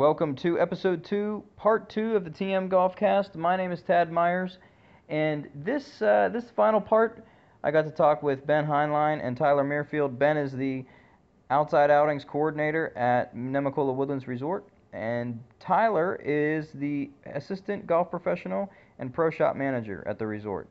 Welcome to episode two, part two of the TM Golf Cast. My name is Tad Myers, and this uh, this final part, I got to talk with Ben Heinlein and Tyler Muirfield. Ben is the outside outings coordinator at Nemacolin Woodlands Resort, and Tyler is the assistant golf professional and pro shop manager at the resort.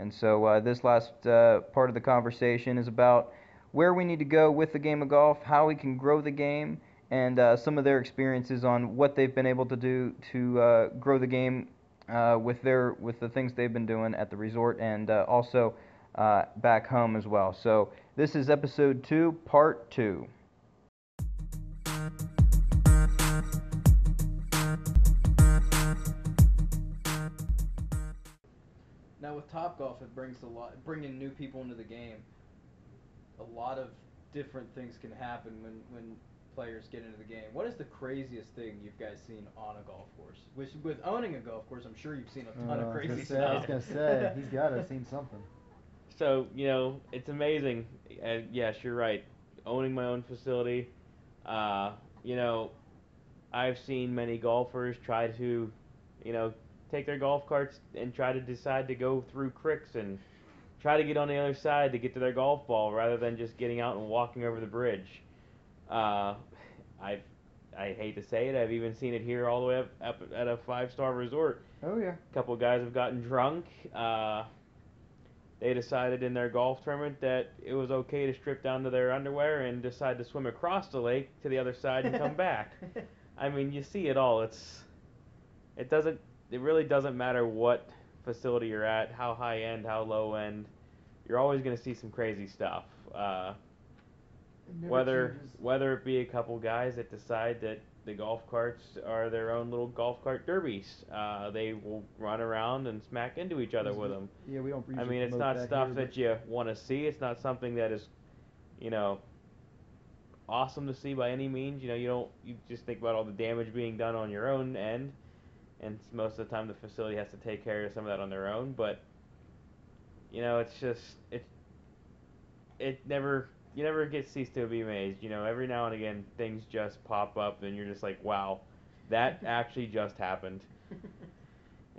And so uh, this last uh, part of the conversation is about where we need to go with the game of golf, how we can grow the game, and uh, some of their experiences on what they've been able to do to uh, grow the game uh, with their with the things they've been doing at the resort and uh, also uh, back home as well. So this is episode two, part two. Now with Top Golf, it brings a lot, bringing new people into the game. A lot of different things can happen when when players get into the game. What is the craziest thing you've guys seen on a golf course? Which with owning a golf course, I'm sure you've seen a ton Uh, of crazy gonna say- I was stuff. gonna say he's got to have seen something. So you know, it's amazing. And yes, you're right. Owning my own facility, uh, you know, I've seen many golfers try to, you know, take their golf carts and try to decide to go through cricks and try to get on the other side to get to their golf ball rather than just getting out and walking over the bridge. Uh, I've I hate to say it, I've even seen it here all the way up, up at a five star resort. Oh yeah. A couple of guys have gotten drunk. Uh, they decided in their golf tournament that it was okay to strip down to their underwear and decide to swim across the lake to the other side and come back. I mean, you see it all. It's it doesn't it really doesn't matter what facility you're at, how high end, how low end. You're always going to see some crazy stuff. Uh, whether changes. whether it be a couple guys that decide that the golf carts are their own little golf cart derbies, uh, they will run around and smack into each other with them. Yeah, we don't. I mean, it's not that stuff here, that you want to see. It's not something that is, you know, awesome to see by any means. You know, you don't. You just think about all the damage being done on your own end, and most of the time the facility has to take care of some of that on their own. But, you know, it's just it. It never. You never get cease to be amazed. You know, every now and again things just pop up, and you're just like, wow, that actually just happened.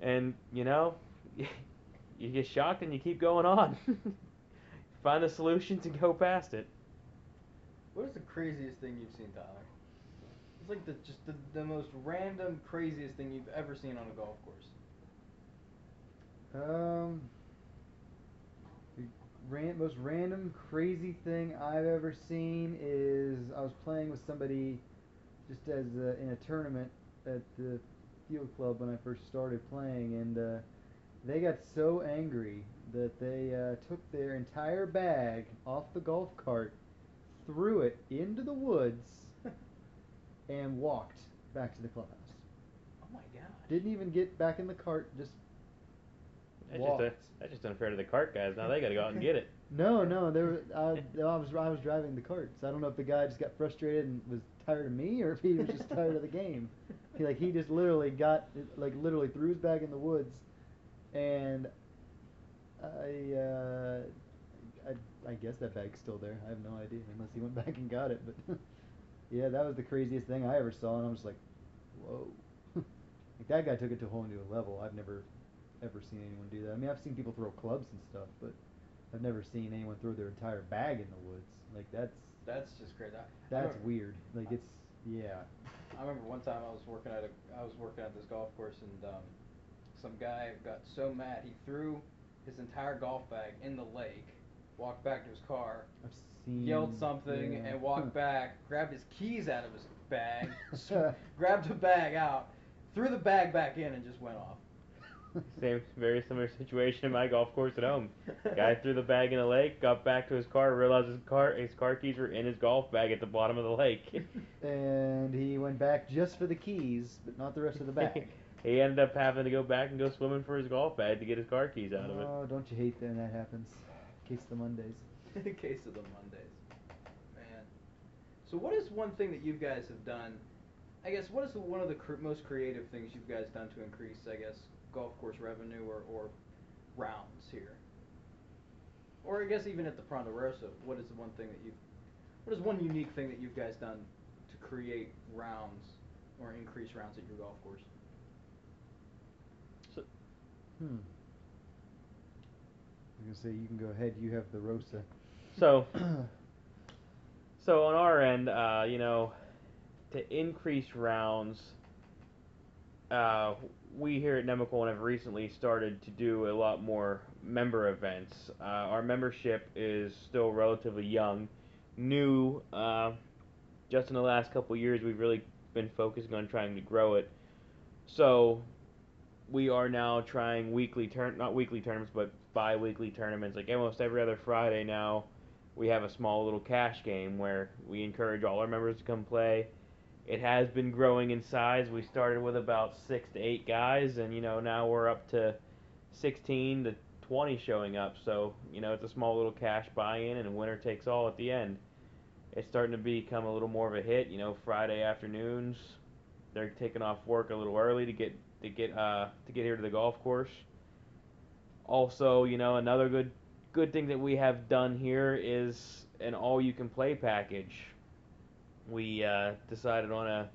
And you know, you get shocked and you keep going on. Find the solution to go past it. What is the craziest thing you've seen, Tyler? It's like the just the, the most random, craziest thing you've ever seen on a golf course. Um. The ran- most random crazy thing I've ever seen is I was playing with somebody just as uh, in a tournament at the field club when I first started playing, and uh, they got so angry that they uh, took their entire bag off the golf cart, threw it into the woods, and walked back to the clubhouse. Oh my gosh. Didn't even get back in the cart, just That's just, a, that's just unfair to the cart guys. Now they got to go out and get it. No, no, there was I, I was I was driving the carts. I don't know if the guy just got frustrated and was tired of me, or if he was just tired of the game. He like he just literally got like literally threw his bag in the woods, and I uh, I I guess that bag's still there. I have no idea unless he went back and got it. But yeah, that was the craziest thing I ever saw, and I was like, whoa. like that guy took it to a whole new level. I've never ever seen anyone do that. I mean, I've seen people throw clubs and stuff, but I've never seen anyone throw their entire bag in the woods. Like that's That's just crazy. I- that's remember- weird. Like it's yeah. I remember one time I was working at a I was working at this golf course and um, some guy got so mad he threw his entire golf bag in the lake, walked back to his car, I've seen yelled something, yeah. and walked back, grabbed his keys out of his bag, grabbed the bag out, threw the bag back in, and just went off. Same, very similar situation in my golf course at home. Guy threw the bag in the lake, got back to his car, realized his car his car keys were in his golf bag at the bottom of the lake. and he went back just for the keys, but not the rest of the bag. he ended up having to go back and go swimming for his golf bag to get his car keys out of it. Oh, don't you hate when that happens? Case of the Mondays. In case of the Mondays. Man. So what is one thing that you guys have done? I guess what is the, one of the cr- most creative things you've guys done to increase, I guess, golf course revenue or, or rounds here? Or I guess even at the Ponderosa, what is the one thing that you've, what is one unique thing that you guys done to create rounds or increase rounds at your golf course? So, Hmm. I was gonna say you can go ahead. You have the Rosa. so, so on our end, uh, you know, to increase rounds, uh, we here at Nemacolin have recently started to do a lot more member events. Uh, our membership is still relatively young, new. Uh, just in the last couple years, we've really been focusing on trying to grow it. So we are now trying weekly turn not weekly tournaments but bi-weekly tournaments like almost every other friday now we have a small little cash game where we encourage all our members to come play it has been growing in size we started with about six to eight guys and you know now we're up to 16 to 20 showing up so you know it's a small little cash buy-in and winner takes all at the end it's starting to become a little more of a hit you know friday afternoons they're taking off work a little early to get to get uh, to get here to the golf course. Also, you know, another good good thing that we have done here is an all-you-can-play package. We uh, decided on a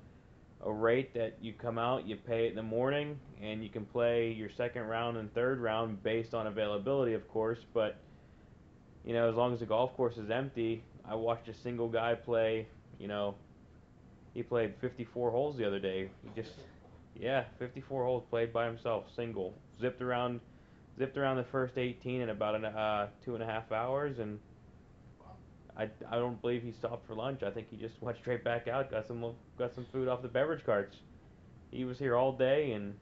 a rate that you come out, you pay it in the morning, and you can play your second round and third round based on availability, of course. But you know, as long as the golf course is empty, I watched a single guy play. You know, he played 54 holes the other day. He just yeah, 54 holes played by himself, single. Zipped around, zipped around the first 18 in about an, uh, two and a half hours, and I, I don't believe he stopped for lunch. I think he just went straight back out, got some got some food off the beverage carts. He was here all day, and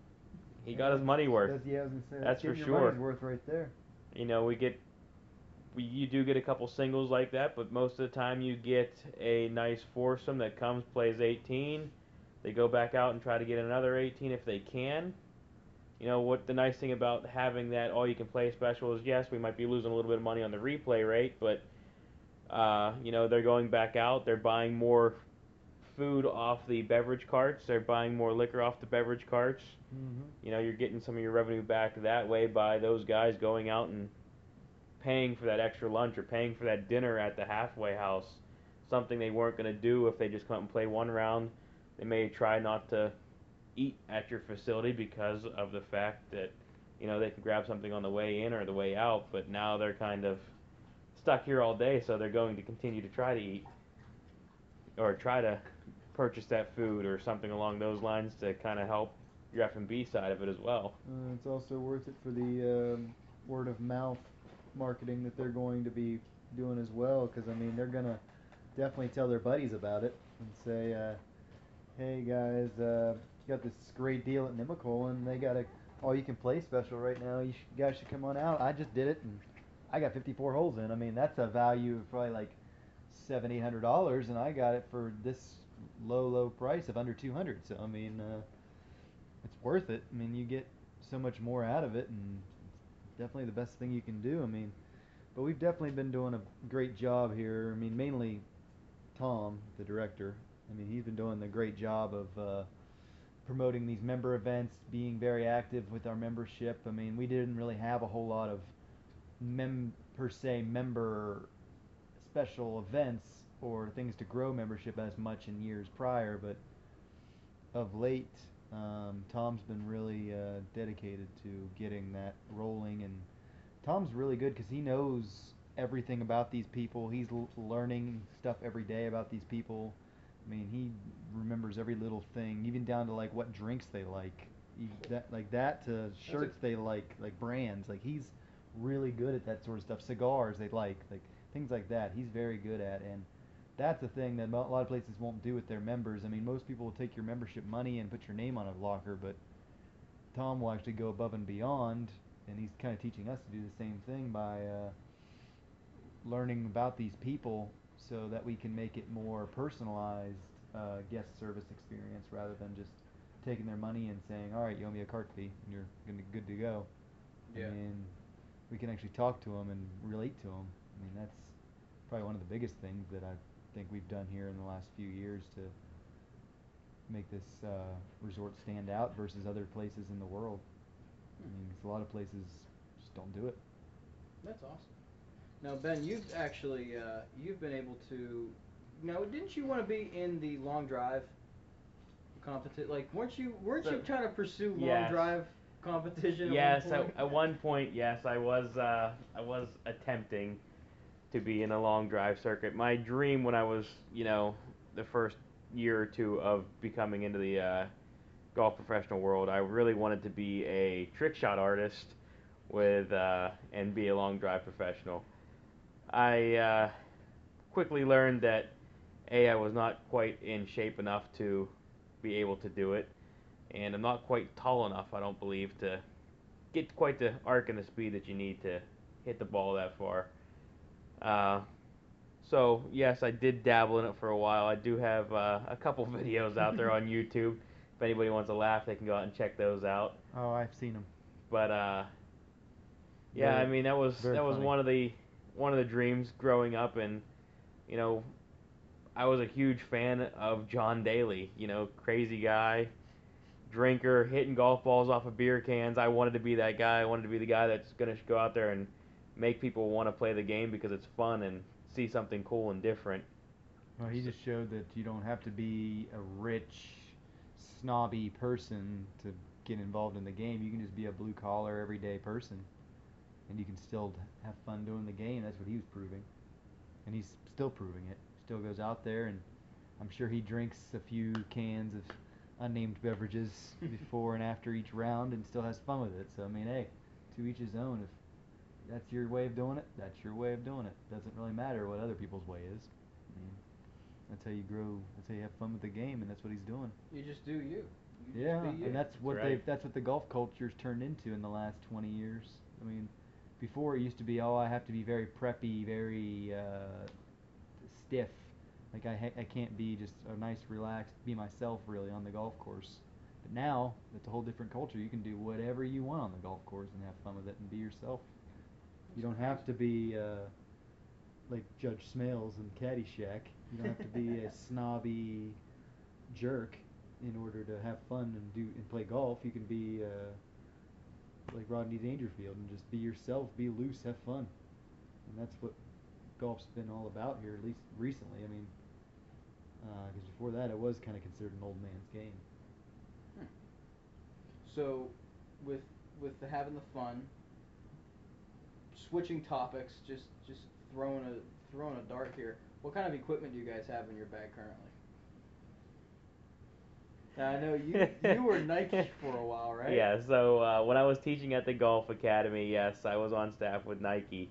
he got his money worth. That's, yeah, That's for sure. worth right there. You know, we get, we you do get a couple singles like that, but most of the time you get a nice foursome that comes, plays 18. They go back out and try to get another 18 if they can. You know what the nice thing about having that all you can play special is yes, we might be losing a little bit of money on the replay rate, but uh, you know they're going back out, they're buying more food off the beverage carts, they're buying more liquor off the beverage carts. Mm-hmm. You know, you're getting some of your revenue back that way by those guys going out and paying for that extra lunch or paying for that dinner at the halfway house. Something they weren't going to do if they just come out and play one round. They may try not to eat at your facility because of the fact that you know they can grab something on the way in or the way out, but now they're kind of stuck here all day, so they're going to continue to try to eat or try to purchase that food or something along those lines to kind of help your F&B side of it as well. Uh, it's also worth it for the um, word of mouth marketing that they're going to be doing as well. Because I mean, they're gonna definitely tell their buddies about it and say, uh, "Hey guys, uh, got this great deal at Nemacolin. and They got a all-you-can-play special right now. You, you guys should come on out. I just did it, and I got 54 holes in. I mean, that's a value of probably like seven, eight hundred dollars, and I got it for this low, low price of under 200. So I mean." Uh, it's worth it. I mean, you get so much more out of it, and definitely the best thing you can do. I mean, but we've definitely been doing a great job here. I mean, mainly Tom, the director. I mean, he's been doing a great job of uh, promoting these member events, being very active with our membership. I mean, we didn't really have a whole lot of mem per se member special events or things to grow membership as much in years prior, but of late, um, Tom's been really uh, dedicated to getting that rolling, and Tom's really good because he knows everything about these people. He's l- learning stuff every day about these people. I mean, he remembers every little thing, even down to like what drinks they like, that like that to shirts they like, like brands. Like he's really good at that sort of stuff. Cigars they like, like things like that. He's very good at, and that's the thing that a lot of places won't do with their members. I mean, most people will take your membership money and put your name on a locker, but Tom will actually go above and beyond, and he's kind of teaching us to do the same thing by uh, learning about these people so that we can make it more personalized uh, guest service experience rather than just taking their money and saying, "All right, you owe me a cart fee, and you're gonna good to go." Yeah. Mean, we can actually talk to them and relate to them. I mean, that's probably one of the biggest things that I think we've done here in the last few years to make this uh, resort stand out versus other places in the world. I mean, mean, 'cause a lot of places just don't do it. That's awesome. Now, Ben, you've actually uh, you've been able to. Now, didn't you want to be in the long drive competition? Like, weren't you weren't So- you trying to pursue long Yes. drive competition? Yes, at one at, point? at one point, yes, I was. Uh, I was attempting to be in a long drive circuit. My dream when I was, you know, the first year or two of becoming into the uh, golf professional world, I really wanted to be a trick shot artist with uh, and be a long drive professional. I uh, quickly learned that a I was not quite in shape enough to be able to do it, and I'm not quite tall enough. I don't believe to get quite the arc and the speed that you need to hit the ball that far. Uh, so yes, I did dabble in it for a while. I do have uh, a couple videos out there on YouTube. If anybody wants to laugh, they can go out and check those out. Oh, I've seen them. But uh, yeah, Very- I mean that was that was funny. one of the one of the dreams growing up, and you know, I was a huge fan of John Daly. You know, crazy guy, drinker, hitting golf balls off of beer cans. I wanted to be that guy. I wanted to be the guy that's gonna go out there and make people want to play the game because it's fun and see something cool and different. Well, he just showed that you don't have to be a rich, snobby person to get involved in the game. You can just be a blue collar, everyday person, and you can still have fun doing the game. That's what he was proving, and he's still proving it. Still goes out there, and I'm sure he drinks a few cans of unnamed beverages before and after each round, and still has fun with it. So I mean, hey, to each his own. If that's your way of doing it, that's your way of doing it. Doesn't really matter what other people's way is. I mean, that's how you grow. That's how you have fun with the game, and that's what he's doing. You just do you. You Yeah, just you. and that's what right. they've that's what the golf culture's turned into in the last 20 years. I mean, before it used to be, oh, I have to be very preppy, very uh, stiff. Like I ha- I can't be just a nice, relaxed, be myself really on the golf course. But now it's a whole different culture. You can do whatever you want on the golf course and have fun with it and be yourself. You don't have to be uh, like Judge Smails in Caddyshack. You don't have to be a snobby jerk in order to have fun and do and play golf. You can be uh, like Rodney Dangerfield and just be yourself, be loose, have fun, and that's what golf's been all about here, at least recently. I mean, because before that, it was kind of considered an old man's game. So, with with the having the fun, switching topics, just just throwing a throwing a dart here. What kind of equipment do you guys have in your bag currently? Now, I know you you were Nike for a while, right? Yeah, so uh, when I was teaching at the golf academy, yes, I was on staff with Nike.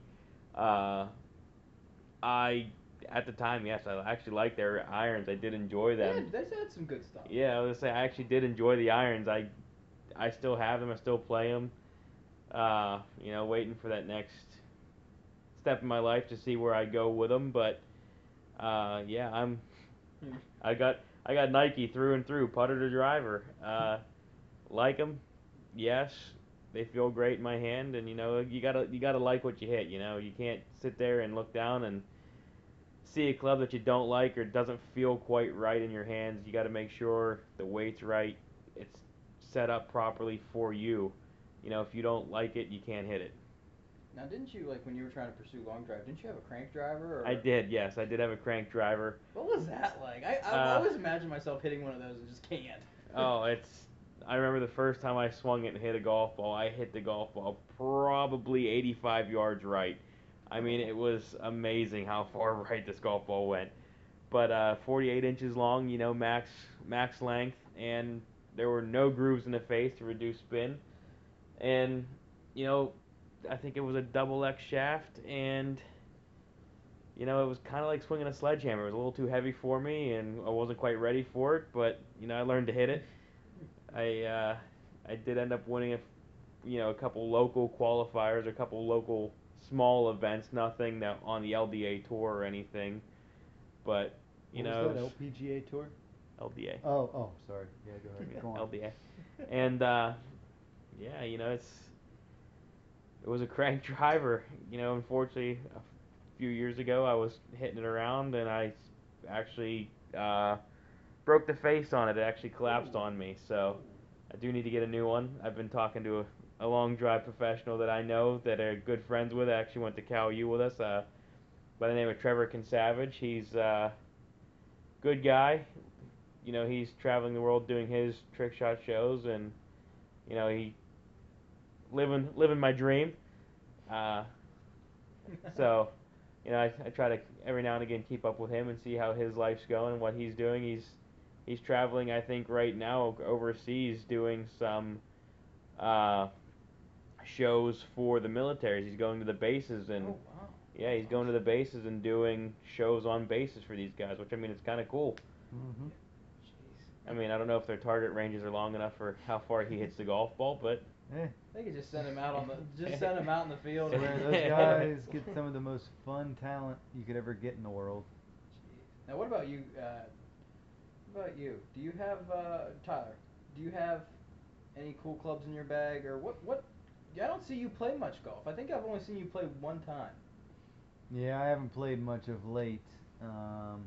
Uh, I, at the time, yes, I actually liked their irons. I did enjoy them. Yeah, they had some good stuff. Yeah, I was gonna say I actually did enjoy the irons. I, I still have them. I still play them. Uh, you know, waiting for that next step in my life to see where I go with them. But, uh, yeah, I'm. I got I got Nike through and through, putter to driver. Uh, like them, yes. They feel great in my hand, and you know you gotta you gotta like what you hit. You know you can't sit there and look down and see a club that you don't like or doesn't feel quite right in your hands. You got to make sure the weight's right. It's set up properly for you. You know if you don't like it, you can't hit it. Now, didn't you like when you were trying to pursue long drive? Didn't you have a crank driver? Or I did, yes, I did have a crank driver. What was that like? I, I Uh, always imagine myself hitting one of those and just can't. Oh, it's. I remember the first time I swung it and hit a golf ball. I hit the golf ball probably 85 yards right. I mean, it was amazing how far right this golf ball went. But uh, 48 inches long, you know, max max length, and there were no grooves in the face to reduce spin. And you know, I think it was a double X shaft, and you know, it was kind of like swinging a sledgehammer. It was a little too heavy for me, and I wasn't quite ready for it. But you know, I learned to hit it. I uh, I did end up winning a, you know, a couple local qualifiers, a couple local small events. Nothing that on the LDA tour or anything, but you what know, was that LPGA tour? LDA. Oh, oh, sorry. Yeah, go ahead. Go on. LDA. And uh, yeah, you know, it's it was a crank driver. You know, unfortunately, a few years ago, I was hitting it around and I actually uh, broke the face on it. It actually collapsed on me. So I do need to get a new one. I've been talking to a, a long drive professional that I know that are good friends with. I Actually went to Cal U with us. Uh, by the name of Trevor Kinsavage. He's a good guy. you know he's traveling the world doing his trick shot shows, and you know he living living my dream. Uh, so, you know, I, I try to every now and again keep up with him and see how his life's going and what he's doing. He's he's traveling, I think, right now overseas doing some uh, shows for the militaries. He's going to the bases and Oh wow. yeah, he's going to the bases and doing shows on bases for these guys, which I mean, it's kind of cool. Mm-hmm. Jeez. I mean, I don't know if their target ranges are long enough for how far he hits the golf ball, but Eh, They could just send him out on the just send him out in the field. where those guys get some of the most fun talent you could ever get in the world. Jeez. Now, what about you? Uh, what about you? Do you have uh, Tyler? Do you have any cool clubs in your bag, or what? What? Yeah, I don't see you play much golf. I think I've only seen you play one time. Yeah, I haven't played much of late. Um,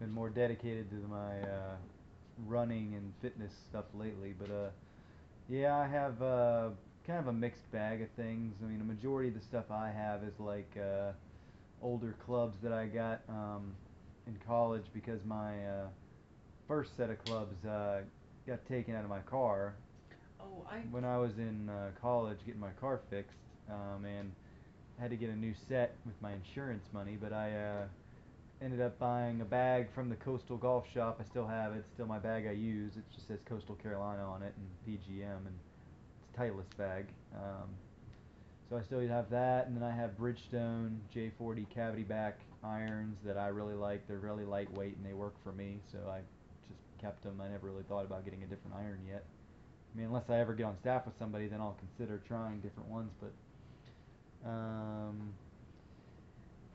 been more dedicated to my uh, running and fitness stuff lately, but uh, yeah, I have uh, kind of a mixed bag of things. I mean, a majority of the stuff I have is like uh, older clubs that I got um, in college because my uh, first set of clubs uh, got taken out of my car Oh, I. when I was in uh, college getting my car fixed, um, and had to get a new set with my insurance money. But I uh, ended up buying a bag from the Coastal Golf Shop. I still have it. It's still my bag I use. It just says Coastal Carolina on it and PGM, and it's a Titleist bag. Um, so I still have that, and then I have Bridgestone J40 cavity back irons that I really like. They're really lightweight and they work for me, so I just kept them. I never really thought about getting a different iron yet. I mean, unless I ever get on staff with somebody, then I'll consider trying different ones. But um,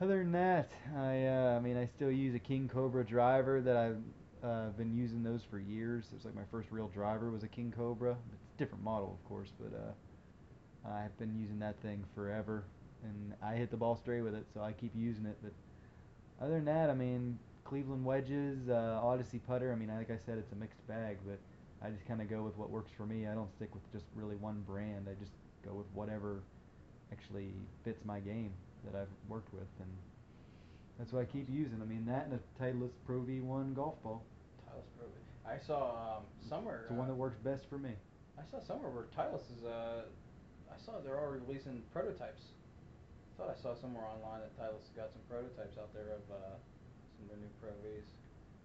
other than that, I uh, I mean, I still use a King Cobra driver that I've uh, been using those for years. It was like my first real driver was a King Cobra. It's a different model, of course, but uh, I've been using that thing forever, and I hit the ball straight with it, so I keep using it. But other than that, I mean, Cleveland wedges, uh, Odyssey putter. I mean, like I said, it's a mixed bag, but I just kind of go with what works for me. I don't stick with just really one brand. I just go with whatever actually fits my game that I've worked with, and that's what I keep using. I mean, that and a Titleist Pro V1 golf ball. Titleist Pro. I saw um, somewhere. It's the one uh, that works best for me. I saw somewhere where Titleist is. Uh, I saw they're already releasing prototypes. I thought I saw somewhere online that Titleist got some prototypes out there of uh, some of their new Pro Vs.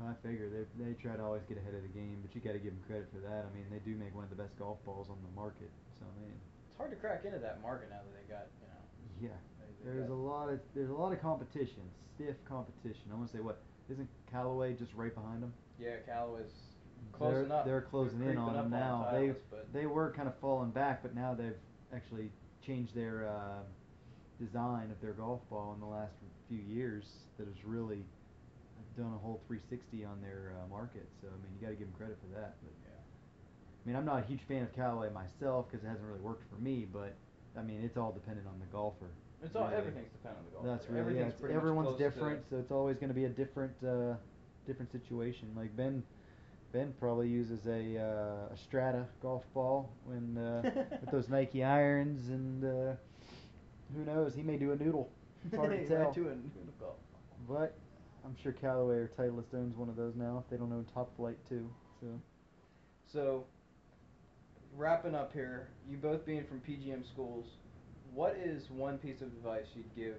I figure they they try to always get ahead of the game, but you got to give them credit for that. I mean, they do make one of the best golf balls on the market. So I mean, It's hard to crack into that market now that they got you know. yeah, They, they there's got, a lot of there's a lot of competition, stiff competition. I want to say what isn't Callaway just right behind them? Yeah, Callaway's they're, closing up. They're closing in on them now. they Titleist, but they were kind of falling back, but now they've actually changed their uh, design of their golf ball in the last few years. That has really done a whole 360 on their uh, market. So I mean, you got to give them credit for that. But yeah. I mean, I'm not a huge fan of Callaway myself because it hasn't really worked for me. But I mean, it's all dependent on the golfer. It's all really. everything's dependent on the golfer. That's really yeah, Everything's it's- much everyone's different, so it's always going to be a different uh, different situation. Like Ben, Ben probably uses a uh, a Strata golf ball when uh, with those Nike irons, and uh, who knows, he may do a noodle. It's hard to tell. do a noodle golf. But I'm sure Callaway or Titleist owns one of those now. If they don't own Top-Flite too, so So, wrapping up here, you both being from PGM schools, what is one piece of advice you'd give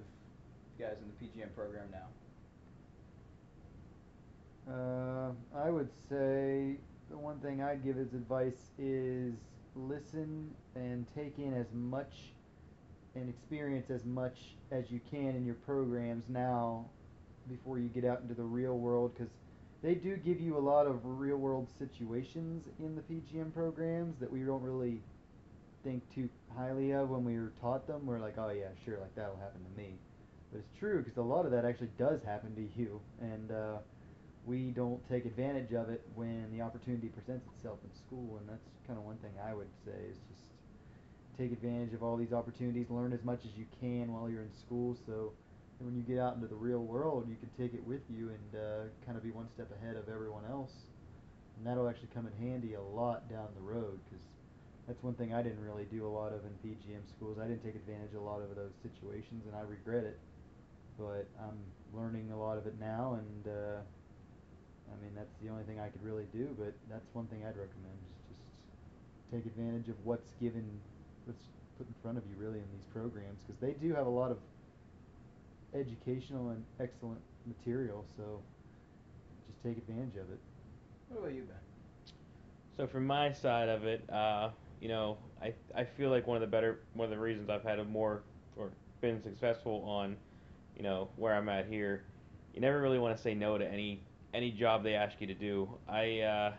guys in the PGM program now? Uh, I would say the one thing I'd give as advice is listen and take in as much and experience as much as you can in your programs now before you get out into the real world because they do give you a lot of real world situations in the PGM programs that we don't really think too highly of when we were taught them. We're like, oh yeah, sure, like that'll happen to me. But it's true because a lot of that actually does happen to you, and uh, we don't take advantage of it when the opportunity presents itself in school. And that's kind of one thing I would say is just take advantage of all these opportunities, learn as much as you can while you're in school, so that when you get out into the real world, you can take it with you and uh, kind of be one step ahead of everyone else. And that'll actually come in handy a lot down the road because that's one thing I didn't really do a lot of in PGM schools. I didn't take advantage of a lot of those situations, and I regret it. But I'm learning a lot of it now, and uh, I mean, that's the only thing I could really do, but that's one thing I'd recommend, is just take advantage of what's given, what's put in front of you really in these programs, cause they do have a lot of educational and excellent material, so just take advantage of it. What about you, Ben? So from my side of it, uh, you know, I I feel like one of the better one of the reasons I've had a more or been successful on, you know, where I'm at here, you never really want to say no to any any job they ask you to do. I uh,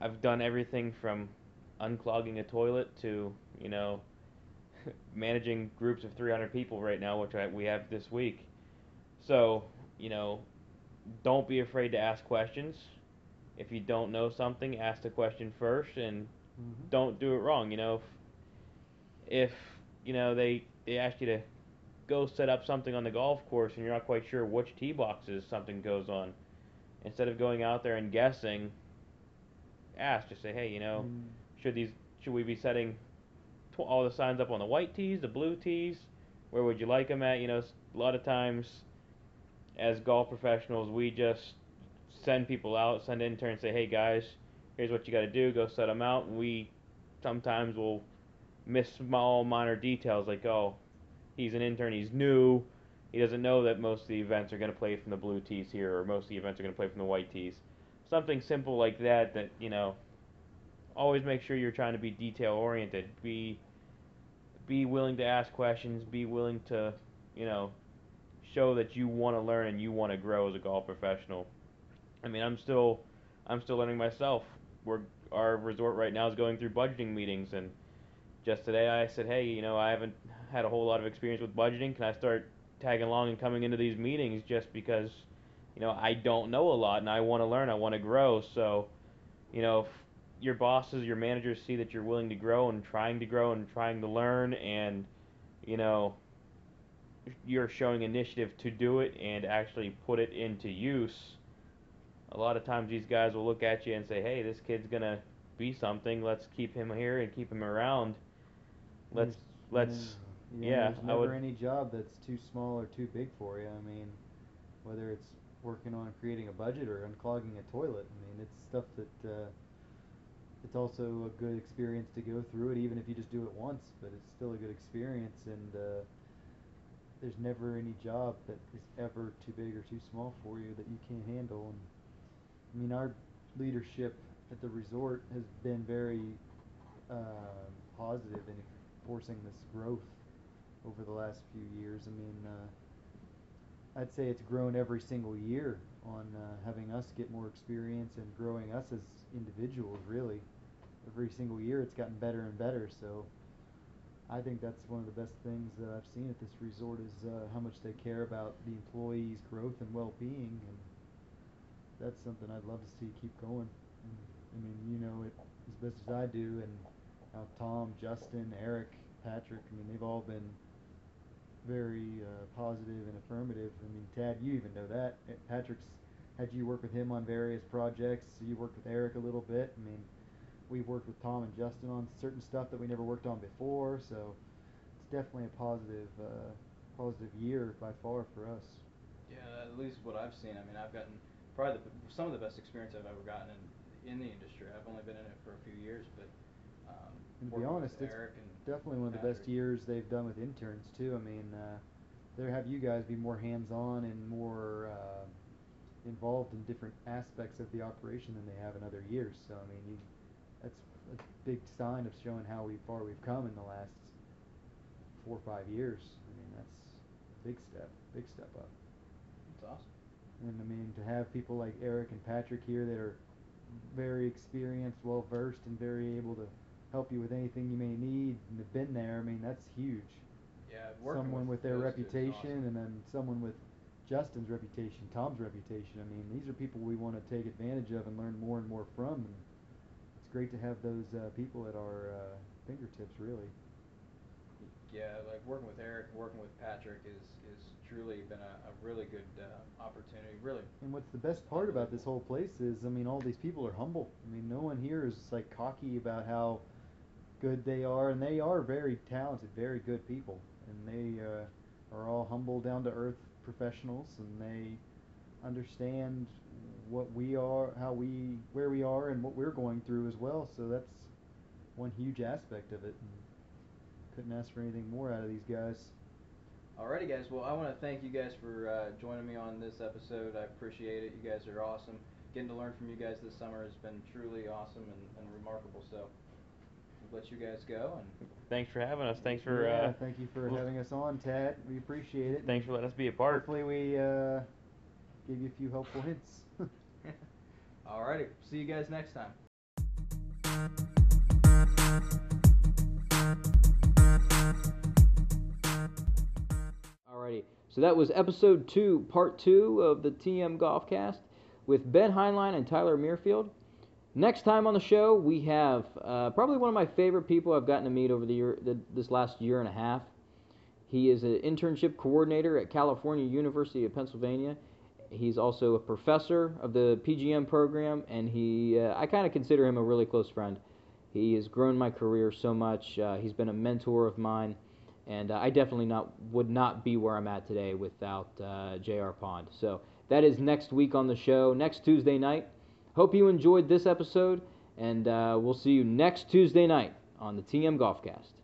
I've done everything from unclogging a toilet to you know managing groups of 300 people right now, which I, we have this week. So you know, don't be afraid to ask questions. If you don't know something, ask the question first, and Mhm. don't do it wrong. You know, if, if you know they they ask you to go set up something on the golf course and you're not quite sure which tee boxes something goes on, instead of going out there and guessing, ask. Just say, hey, you know, Mm. should these should we be setting all the signs up on the white tees, the blue tees? Where would you like them at? You know, a lot of times, as golf professionals, we just send people out, send interns, say, hey guys, here's what you got to do, go set them out. We sometimes will miss small minor details like, oh, he's an intern, he's new, he doesn't know that most of the events are going to play from the blue tees here, or most of the events are going to play from the white tees. Something simple like that. That you know, always make sure you're trying to be detail oriented. Be be willing to ask questions. Be willing to, you know, show that you want to learn and you want to grow as a golf professional. I mean, I'm still I'm still learning myself. We're our resort right now is going through budgeting meetings and just today I said, "Hey, you know, I haven't had a whole lot of experience with budgeting. Can I start tagging along and coming into these meetings just because you know, I don't know a lot and I want to learn, I want to grow." So, you know, your bosses, your managers see that you're willing to grow and trying to grow and trying to learn and you know, you're showing initiative to do it and actually put it into use, a lot of times these guys will look at you and say, "Hey, this kid's gonna be something. Let's keep him here and keep him around. Let's There's let's you know, yeah, There's I never would any job that's too small or too big for you. I mean, whether it's working on creating a budget or unclogging a toilet. I mean, it's stuff that uh, it's also a good experience to go through it, even if you just do it once. But it's still a good experience, and uh, there's never any job that is ever too big or too small for you that you can't handle. And I mean, our leadership at the resort has been very um positive in forcing this growth over the last few years. I mean, uh, I'd say it's grown every single year on uh, having us get more experience and growing us as individuals. Really, every single year it's gotten better and better. So, I think that's one of the best things that I've seen at this resort is uh, how much they care about the employees' growth and well-being, and that's something I'd love to see keep going. And, I mean, you know it as best as I do, and how Tom, Justin, Eric, Patrick. I mean, they've all been very uh, positive and affirmative. I mean, Tad, you even know that. Patrick's had you work with him on various projects. You worked with Eric a little bit. I mean, we've worked with Tom and Justin on certain stuff that we never worked on before. So it's definitely a positive, uh, positive year by far for us. Yeah, at least what I've seen. I mean, I've gotten probably the, some of the best experience I've ever gotten in in the industry. I've only been in it for a few years, but um, And to be honest, it's definitely one of the best years they've done with interns too. I mean, uh, they have you guys be more hands-on and more uh, involved in different aspects of the operation than they have in other years. So I mean, you, that's a big sign of showing how we far we've come in the last four or five years. I mean, that's a big step, big step up. It's awesome. And I mean, to have people like Eric and Patrick here that are very experienced, well versed, and very able to help you with anything you may need and have been there, I mean, that's huge. Yeah, working Someone with, with their those two is reputation awesome. and then someone with Justin's reputation, Tom's reputation. I mean, these are people we want to take advantage of and learn more and more from. And it's great to have those uh, people at our uh, fingertips, really. Yeah, like working with Eric, working with Patrick is is truly been a, a really good uh, opportunity. Really. And what's the best part about this whole place is, I mean, all these people are humble. I mean, no one here is like cocky about how good they are, and they are very talented, very good people, and they uh, are all humble, down to earth professionals, and they understand what we are, how we, where we are, and what we're going through as well. So that's one huge aspect of it. And couldn't ask for anything more out of these guys. Alrighty, guys. Well, I want to thank you guys for uh, joining me on this episode. I appreciate it. You guys are awesome. Getting to learn from you guys this summer has been truly awesome and, and remarkable. So, we'll let you guys go. And Thanks for having us. Thanks for yeah, uh, thank you for well- having us on, Tad. We appreciate it. thanks for letting us be a part. Hopefully, we uh, gave you a few helpful hints. Alrighty, see you guys next time. Alrighty, so that was episode two, part two of the TM Golfcast with Ben Heinlein and Tyler Muirfield. Next time on the show, we have uh, probably one of my favorite people I've gotten to meet over the year, the, this last year and a half. He is an internship coordinator at California University of Pennsylvania. He's also a professor of the PGM program, and he uh, I kind of consider him a really close friend. He has grown my career so much. Uh, he's been a mentor of mine, and uh, I definitely not would not be where I'm at today without uh, J.R. Pond. So that is next week on the show, next Tuesday night. Hope you enjoyed this episode, and uh, we'll see you next Tuesday night on the TM Golfcast.